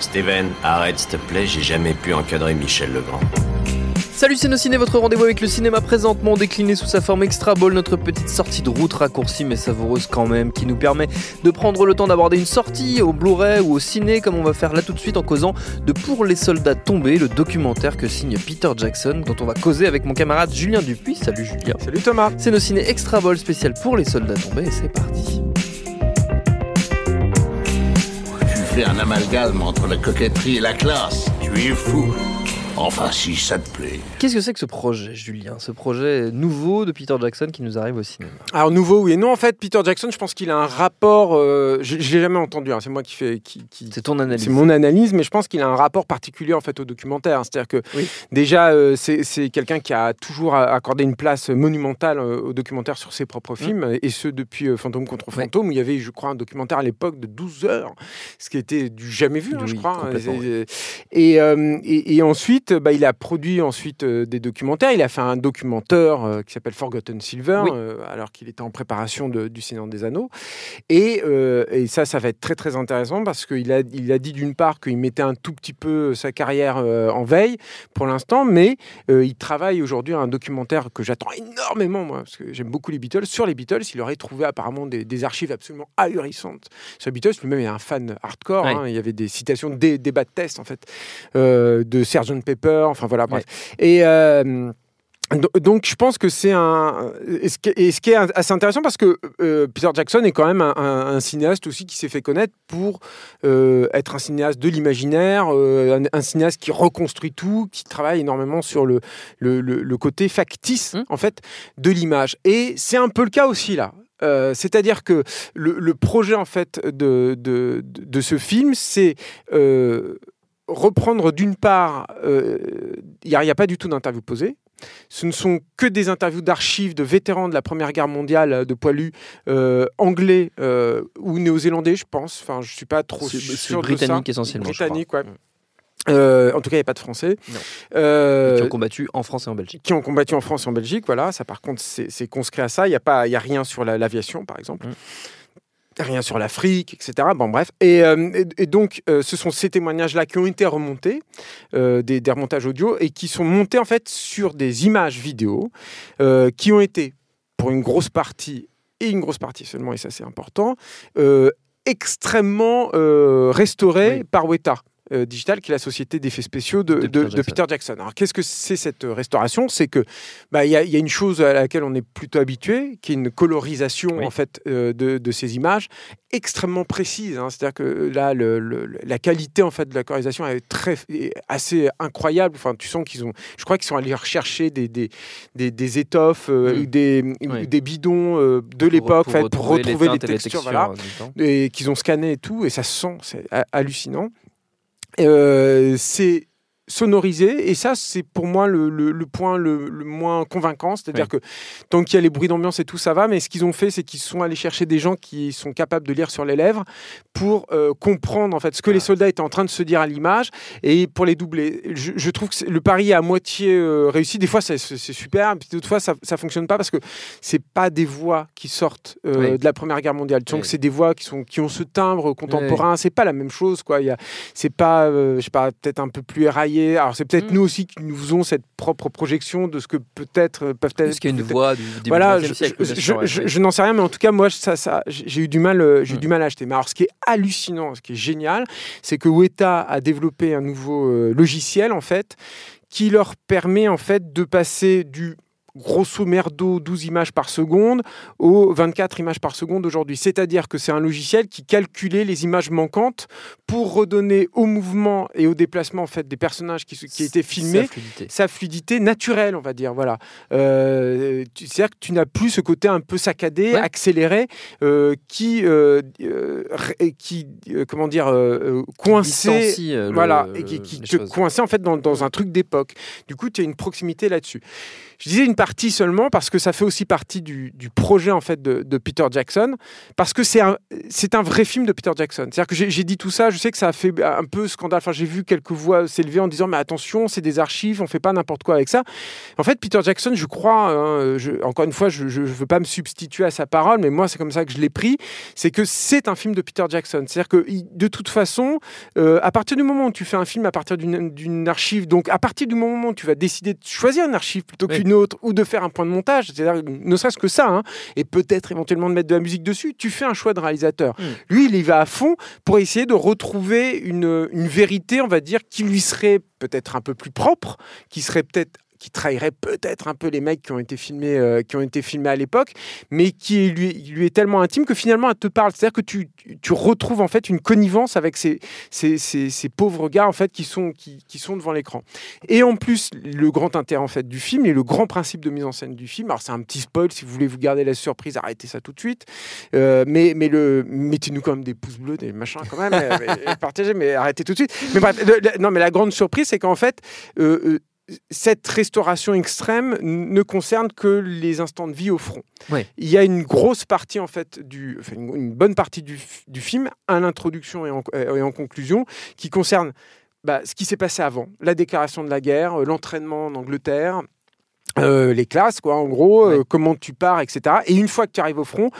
Steven, arrête s'il te plaît, j'ai jamais pu encadrer Michel Legrand. Salut Ciné, votre rendez-vous avec le cinéma présentement décliné sous sa forme extra ball, notre petite sortie de route raccourcie mais savoureuse quand même, qui nous permet de prendre le temps d'aborder une sortie au Blu-ray ou au ciné, comme on va faire là tout de suite en causant de Pour les soldats tombés, le documentaire que signe Peter Jackson, dont on va causer avec mon camarade Julien Dupuis. Salut Julien. Salut Thomas. C'est nos ciné extra ball spécial pour les soldats tombés et c'est parti. Tu fais un amalgame entre la coquetterie et la classe. Tu es fou. Enfin, si ça te plaît. Qu'est-ce que c'est que ce projet, Julien? Ce projet nouveau de Peter Jackson qui nous arrive au cinéma Alors, nouveau, oui et non. En fait, Peter Jackson, je pense qu'il a un rapport. Euh, je ne l'ai jamais entendu, hein, c'est moi qui fais. Qui, C'est ton analyse. C'est mon analyse, mais je pense qu'il a un rapport particulier en fait au documentaire. C'est-à-dire que déjà, euh, c'est quelqu'un qui a toujours accordé une place monumentale euh, au documentaire sur ses propres mmh. films, et ce depuis Fantôme contre Fantôme, où il y avait, je crois, un documentaire à l'époque de 12 heures, ce qui était du jamais vu, hein, je crois. Et, et, et, ensuite, bah, il a produit ensuite euh, des documentaires. Il a fait un documentaire euh, qui s'appelle Forgotten Silver, euh, alors qu'il était en préparation du Seigneur des Anneaux. Et, et, ça, ça va être très très intéressant parce qu'il a, il a dit d'une part qu'il mettait un tout petit peu sa carrière en veille pour l'instant, mais il travaille aujourd'hui à un documentaire que j'attends énormément, moi, parce que j'aime beaucoup les Beatles. Sur les Beatles, il aurait trouvé apparemment des, archives absolument ahurissantes. Sur les Beatles, lui-même est un fan hardcore. Hein. il y avait des citations, des débats de test en fait, de Sgt Pepper enfin voilà, bref. Et euh, donc, je pense que c'est un. Et ce, qui est assez intéressant, parce que euh, Peter Jackson est quand même un, cinéaste aussi qui s'est fait connaître pour euh, être un cinéaste de l'imaginaire, un, cinéaste qui reconstruit tout, qui travaille énormément sur le, le, côté factice, mmh. en fait, de l'image. Et c'est un peu le cas aussi là. C'est-à-dire que le, projet en fait de, de, de ce film, c'est reprendre d'une part, il euh, n'y a, pas du tout d'interview posée. Ce ne sont que des interviews d'archives de vétérans de la Première Guerre mondiale, de poilus euh, anglais euh, ou néo-zélandais, je pense. Enfin, je suis pas trop sûr britannique essentiellement. Britannique, ouais. en tout cas, il n'y a pas de Français. qui ont combattu en France et en Belgique. Qui ont combattu en France et en Belgique, voilà. Ça, par contre, c'est conscrit à ça. Il n'y a, pas, y a rien sur l'aviation, par exemple. Mm rien sur l'Afrique, etc. Bon, bref. Et, euh, donc, euh, ce sont ces témoignages-là qui ont été remontés, euh, des, remontages audio, et qui sont montés en fait sur des images vidéo qui ont été, pour une grosse partie, et une grosse partie seulement, et ça c'est important, extrêmement restaurées par Weta. Euh, digital, qui est la société d'effets spéciaux de, Peter, Jackson. Alors, qu'est-ce que c'est cette restauration? C'est que bah, il y, a une chose à laquelle on est plutôt habitué, qui est une colorisation en fait euh, de, ces images extrêmement précise. Hein. C'est-à-dire que là, la qualité en fait de la colorisation est très, assez incroyable. Enfin, tu sens qu'ils ont, je crois qu'ils sont allés rechercher des, des, des, étoffes, euh, mm. des, des bidons de l'époque pour, pour, retrouver les, textures, voilà, et qu'ils ont scanné et tout, et ça se sent, c'est hallucinant. Euh, c'est sonorisé et ça c'est pour moi le, le, point le, moins convaincant. C'est à dire que tant qu'il y a les bruits d'ambiance et tout ça va. Mais ce qu'ils ont fait c'est qu'ils sont allés chercher des gens qui sont capables de lire sur les lèvres pour euh, comprendre en fait ce que les soldats étaient en train de se dire à l'image et pour les doubler. Je, trouve que le pari est à moitié euh, réussi. Des fois c'est super. Puis d'autres fois ça, ça fonctionne pas parce que c'est pas des voix qui sortent euh, de la première guerre mondiale. Donc c'est des voix qui sont qui ont ce timbre contemporain. C'est pas la même chose quoi. C'est pas je sais pas peut-être un peu plus éraillé alors c'est peut-être mm. nous aussi qui nous faisons cette propre projection de ce que peut-être euh, peuvent être. ce qu'il y a une voix du, voilà, je, siècle, je, n'en sais rien, mais en tout cas moi ça, ça j'ai eu du mal, euh, j'ai mm. du mal à acheter. Mais alors ce qui est hallucinant, ce qui est génial, c'est que Weta a développé un nouveau euh, logiciel en fait qui leur permet en fait de passer du grosso merdo 12 images par seconde aux 24 images par seconde aujourd'hui. C'est-à-dire que c'est un logiciel qui calculait les images manquantes pour redonner au mouvement et au déplacement en fait, des personnages qui, qui étaient filmés sa fluidité. naturelle, on va dire. Voilà. Euh, C'est-à-dire que tu n'as plus ce côté un peu saccadé, accéléré, euh, qui, euh, euh qui comment dire, coincé, voilà, et qui, te coinçait en fait dans, dans un truc d'époque. Du coup, tu as une proximité là-dessus. Je disais une partie seulement parce que ça fait aussi partie du, projet en fait de, Peter Jackson, parce que c'est un, vrai film de Peter Jackson. C'est-à-dire que j'ai dit tout ça, je sais que ça a fait un peu scandale. Enfin, j'ai vu quelques voix s'élever en disant mais attention, c'est des archives, on fait pas n'importe quoi avec ça. En fait, Peter Jackson, je crois, hein, encore une fois, je ne veux pas me substituer à sa parole, mais moi c'est comme ça que je l'ai pris, c'est que c'est un film de Peter Jackson. C'est-à-dire que de toute façon, euh, à partir du moment où tu fais un film à partir d'une archive, donc à partir du moment où tu vas décider de choisir une archive plutôt qu'une autre ou de faire un point de montage, c'est-à-dire ne serait-ce que ça, hein, et peut-être éventuellement de mettre de la musique dessus, tu fais un choix de réalisateur. Hmm. Lui, il y va à fond pour essayer de retrouver une, une vérité, on va dire, qui lui serait peut-être un peu plus propre, qui serait peut-être qui trahirait peut-être un peu les mecs qui ont été filmés, euh, qui ont été filmés à l'époque, mais qui lui, lui, est tellement intime que finalement elle te parle. C'est-à-dire que tu, tu, retrouves en fait une connivence avec ces, ces, ces, pauvres gars en fait qui sont, qui, qui sont devant l'écran. Et en plus, le grand intérêt en fait du film et le grand principe de mise en scène du film. Alors c'est un petit spoil si vous voulez vous garder la surprise, arrêtez ça tout de suite. Euh, mais mais le mettez-nous quand même des pouces bleus, des machins quand même, mais, partagez, mais arrêtez tout de suite. Mais bref, non mais la grande surprise c'est qu'en fait euh, cette restauration extrême ne concerne que les instants de vie au front. Il y a une grosse partie, en fait, du, une, bonne partie du, film, à l'introduction et en, conclusion, qui concerne bah, ce qui s'est passé avant, la déclaration de la guerre, l'entraînement en Angleterre, euh, les classes, quoi, en gros, euh, comment tu pars, etc. Et une fois que tu arrives au front,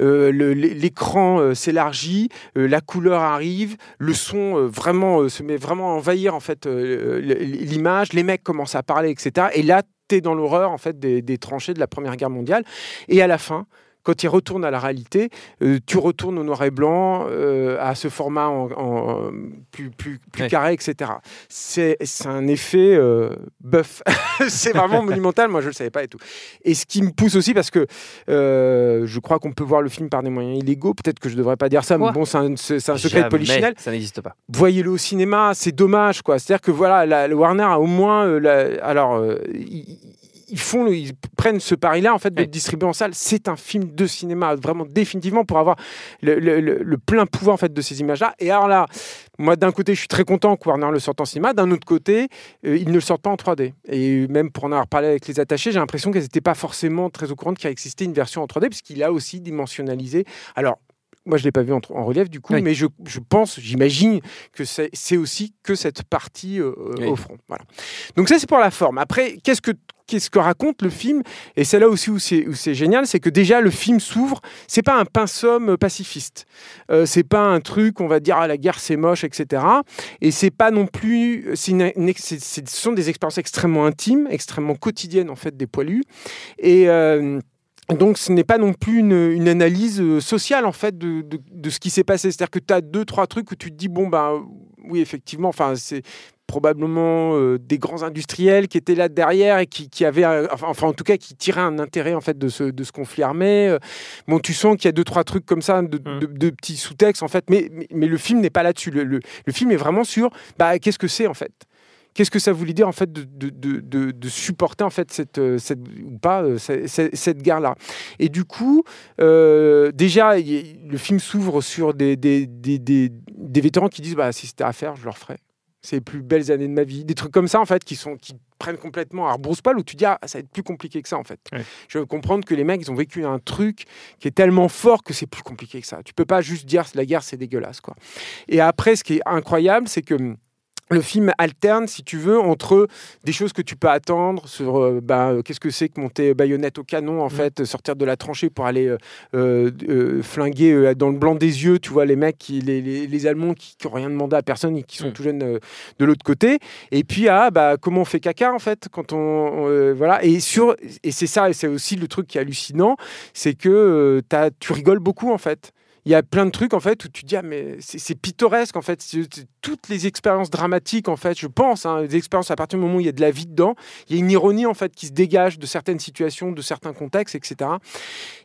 euh, l'écran s'élargit, la couleur arrive, le son vraiment se met vraiment à envahir en fait l'image, les mecs commencent à parler, etc. Et là, tu es dans l'horreur en fait des, des, tranchées de la Première Guerre mondiale. Et à la fin, quand il retourne à la réalité, euh, tu retournes au noir et blanc, euh, à ce format en, plus, plus, plus carré, etc. C'est un effet euh, bœuf. c'est vraiment monumental. Moi, je ne le savais pas et tout. Et ce qui me pousse aussi, parce que je crois qu'on peut voir le film par des moyens illégaux. Peut-être que je ne devrais pas dire ça, mais bon, c'est un, un, secret de polichinelle. Ça n'existe pas. Voyez-le au cinéma, c'est dommage, quoi. C'est-à-dire que voilà, le Warner a au moins, alors, ils font, ils prennent ce pari-là en fait de le distribuer en salle. C'est un film de cinéma vraiment définitivement pour avoir le, plein pouvoir en fait de ces images-là. Et alors là, moi d'un côté, je suis très content que Warner le sorte en cinéma. D'un autre côté, euh, ils ne le sortent pas en 3D. Et même pour en avoir parlé avec les attachés, j'ai l'impression qu'elles n'étaient pas forcément très au courant qu'il existait une version en 3D, puisqu'il a aussi dimensionnalisé. Alors moi, je ne l'ai pas vu en, relief du coup, mais je, pense, j'imagine que c'est aussi que cette partie euh, au front. Voilà. Donc ça, c'est pour la forme. Après, qu'est-ce que qu'est-ce que raconte le film? Et c'est là aussi où c'est génial, c'est que déjà le film s'ouvre. C'est pas un pinceau pacifiste. Euh, c'est pas un truc, on va dire, ah, la guerre c'est moche, etc. Et c'est pas non plus. ce sont des expériences extrêmement intimes, extrêmement quotidiennes en fait des poilus. Et euh, donc, ce n'est pas non plus une, analyse euh, sociale en fait de, ce qui s'est passé. C'est-à-dire que tu as deux, trois trucs où tu te dis, bon, ben oui, effectivement, enfin, c'est probablement euh, des grands industriels qui étaient là derrière et qui, avaient, enfin, en tout cas, qui tiraient un intérêt en fait de ce, de ce conflit armé. Euh. Bon, tu sens qu'il y a deux, trois trucs comme ça, de, mmh. petits sous-textes en fait, mais, mais, le film n'est pas là-dessus. Le, le, film est vraiment sur, bah, qu'est-ce que c'est en fait? Qu'est-ce que ça voulait dire en fait de, de, de, de supporter en fait cette, euh, cette ou pas euh, cette, cette guerre-là Et du coup, euh, déjà, le film s'ouvre sur des, des, des, des, vétérans qui disent bah si c'était à faire, je le referais. C'est les plus belles années de ma vie. Des trucs comme ça en fait qui sont qui prennent complètement à brousse où tu dis ah ça va être plus compliqué que ça en fait. Je veux comprendre que les mecs ils ont vécu un truc qui est tellement fort que c'est plus compliqué que ça. Tu peux pas juste dire la guerre c'est dégueulasse quoi. Et après ce qui est incroyable c'est que le film alterne, si tu veux, entre des choses que tu peux attendre sur euh, bah, euh, qu'est-ce que c'est que monter baïonnette au canon, en mm. fait, sortir de la tranchée pour aller euh, flinguer dans le blanc des yeux, tu vois, les mecs, qui, les, les, Allemands qui n'ont rien demandé à personne et qui sont mm. tout jeunes de l'autre côté. Et puis, ah, bah, comment on fait caca, en fait, quand on. voilà. Et, sur, et c'est ça, et c'est aussi le truc qui est hallucinant, c'est que tu rigoles beaucoup, en fait il y a plein de trucs en fait où tu te dis ah, mais c'est pittoresque en fait. Toutes les expériences dramatiques en fait je pense hein, les expériences à partir du moment où il y a de la vie dedans il y a une ironie en fait qui se dégage de certaines situations de certains contextes etc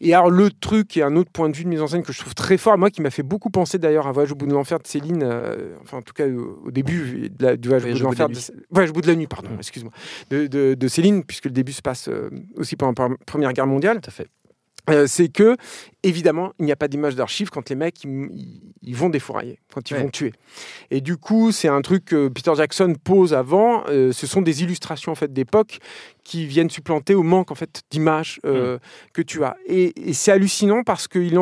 et alors le truc et un autre point de vue de mise en scène que je trouve très fort moi qui m'a fait beaucoup penser d'ailleurs à Voyage au bout de l'enfer de Céline euh, enfin en tout cas au début de du Voyage au bout de l'enfer Voyage au bout de la nuit pardon excuse-moi de, de, Céline puisque le début se passe euh, aussi pendant la première guerre mondiale. Tout à fait euh, c'est que, évidemment, il n'y a pas d'image d'archives quand les mecs ils, vont défourailler, quand ils vont tuer. Et du coup, c'est un truc que Peter Jackson pose avant. Euh, ce sont des illustrations en fait d'époque qui viennent supplanter au manque en fait d'images euh, que tu as. Et, c'est hallucinant parce que il,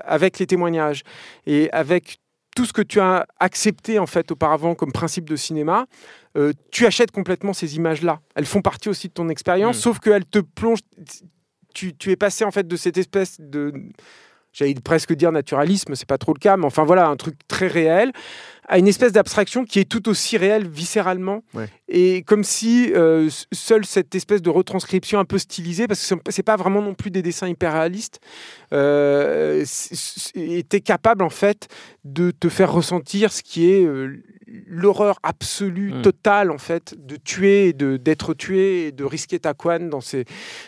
avec les témoignages et avec tout ce que tu as accepté en fait auparavant comme principe de cinéma, tu achètes complètement ces images-là. Elles font partie aussi de ton expérience, mm. sauf qu'elles te plongent tu, es passé en fait de cette espèce de j'allais presque dire naturalisme, c'est pas trop le cas, mais enfin voilà, un truc très réel, à une espèce d'abstraction qui est tout aussi réelle viscéralement. Et comme si euh, seule cette espèce de retranscription un peu stylisée, parce que c'est pas vraiment non plus des dessins hyper réalistes, euh, était capable en fait de te faire ressentir ce qui est euh, l'horreur absolue, hmm. totale, en fait, de tuer, de d'être tué et de risquer ta couenne dans ces,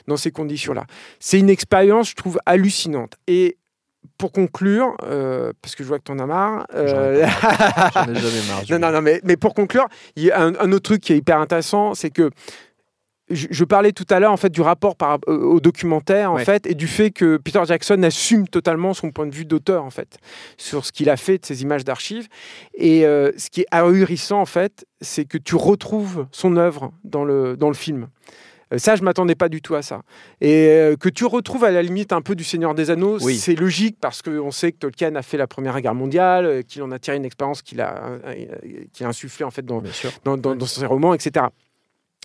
dans ces conditions-là. C'est une expérience, je trouve, hallucinante. Et pour conclure, euh, parce que je vois que tu en as marre. Euh... J'en ai jamais marre. non, non, non, mais, mais pour conclure, il y a un, un, autre truc qui est hyper intéressant, c'est que je, parlais tout à l'heure en fait du rapport par, euh, au documentaire en fait et du fait que Peter Jackson assume totalement son point de vue d'auteur en fait sur ce qu'il a fait de ces images d'archives et euh, ce qui est ahurissant en fait c'est que tu retrouves son œuvre dans le dans le film. Euh, ça, je m'attendais pas du tout à ça. Et que tu retrouves à la limite un peu du Seigneur des Anneaux, c'est logique parce qu'on sait que Tolkien a fait la Première Guerre mondiale, qu'il en a tiré une expérience qu'il a, qui a insufflé en fait dans, dans, dans ses romans, etc.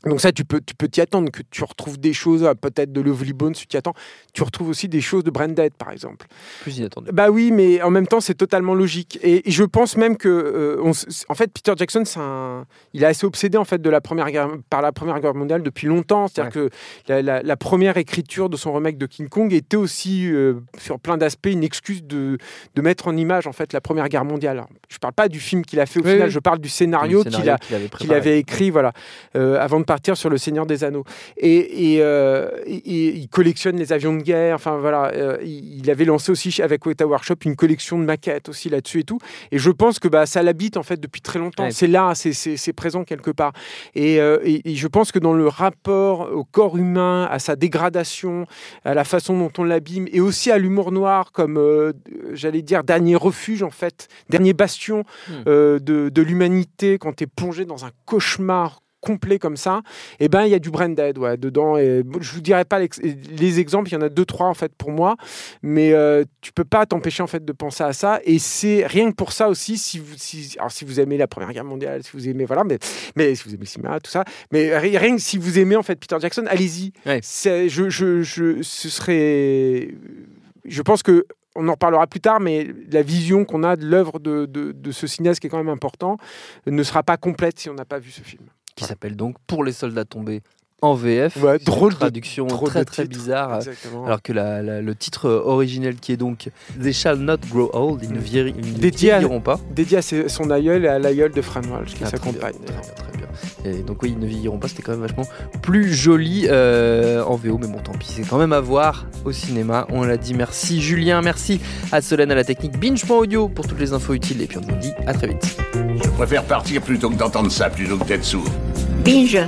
Donc ça, tu peux tu peux t'y attendre, que tu retrouves des choses, euh, peut-être de Lovely Bones, tu t'y attends. Tu retrouves aussi des choses de Branded, par exemple. Plus inattendu. Bah oui, mais en même temps, c'est totalement logique. Et, je pense même que, euh, en fait, Peter Jackson, un, il est assez obsédé en fait de la première guerre, par la Première Guerre mondiale depuis longtemps. C'est-à-dire que la, première écriture de son remake de King Kong était aussi, euh, sur plein d'aspects, une excuse de, de mettre en image en fait la Première Guerre mondiale. Je parle pas du film qu'il a fait au final, je parle du scénario, qu'il avait, écrit, voilà, avant de partir sur le Seigneur des Anneaux. Et, euh, il collectionne les avions de guerre. Enfin voilà, euh, il avait lancé aussi avec Weta Workshop une collection de maquettes aussi là-dessus et tout. Et je pense que bah, ça l'habite en fait depuis très longtemps. C'est là, c'est présent quelque part. Euh, et, je pense que dans le rapport au corps humain, à sa dégradation, à la façon dont on l'abîme, et aussi à l'humour noir comme, j'allais dire, dernier refuge en fait, dernier bastion hmm. de, de l'humanité quand tu es plongé dans un cauchemar complet comme ça, et eh ben il y a du branded ouais, dedans. Et je vous dirai pas les, exemples, il y en a deux trois en fait pour moi, mais euh, tu peux pas t'empêcher en fait de penser à ça. Et c'est rien que pour ça aussi, si vous si, alors, si vous aimez la Première Guerre mondiale, si vous aimez voilà, mais mais si vous aimez le cinéma, tout ça, mais rien que si vous aimez en fait Peter Jackson, allez-y. Je, je, je, ce serait, je pense que on en reparlera plus tard, mais la vision qu'on a de l'œuvre de, de, de, ce cinéaste qui est quand même important ne sera pas complète si on n'a pas vu ce film qui s'appelle donc Pour les soldats tombés en VF. drôle traduction très très bizarre. Alors que le titre originel qui est donc They Shall Not Grow Old, ils ne, vieilliront pas. Dédié à son aïeul et à l'aïeul de Fran Walsh, qui ah, s'accompagne. Très, bien, Et donc oui, ils ne vieilliront pas, c'était quand même vachement plus joli euh, en VO, mais bon tant pis, c'est quand même à voir au cinéma. On l'a dit, merci Julien, merci à Solène à la technique, binge.audio pour toutes les infos utiles, et puis on vous dit à très vite. Je préfère partir plutôt que d'entendre ça, plutôt que d'être sourd. Binge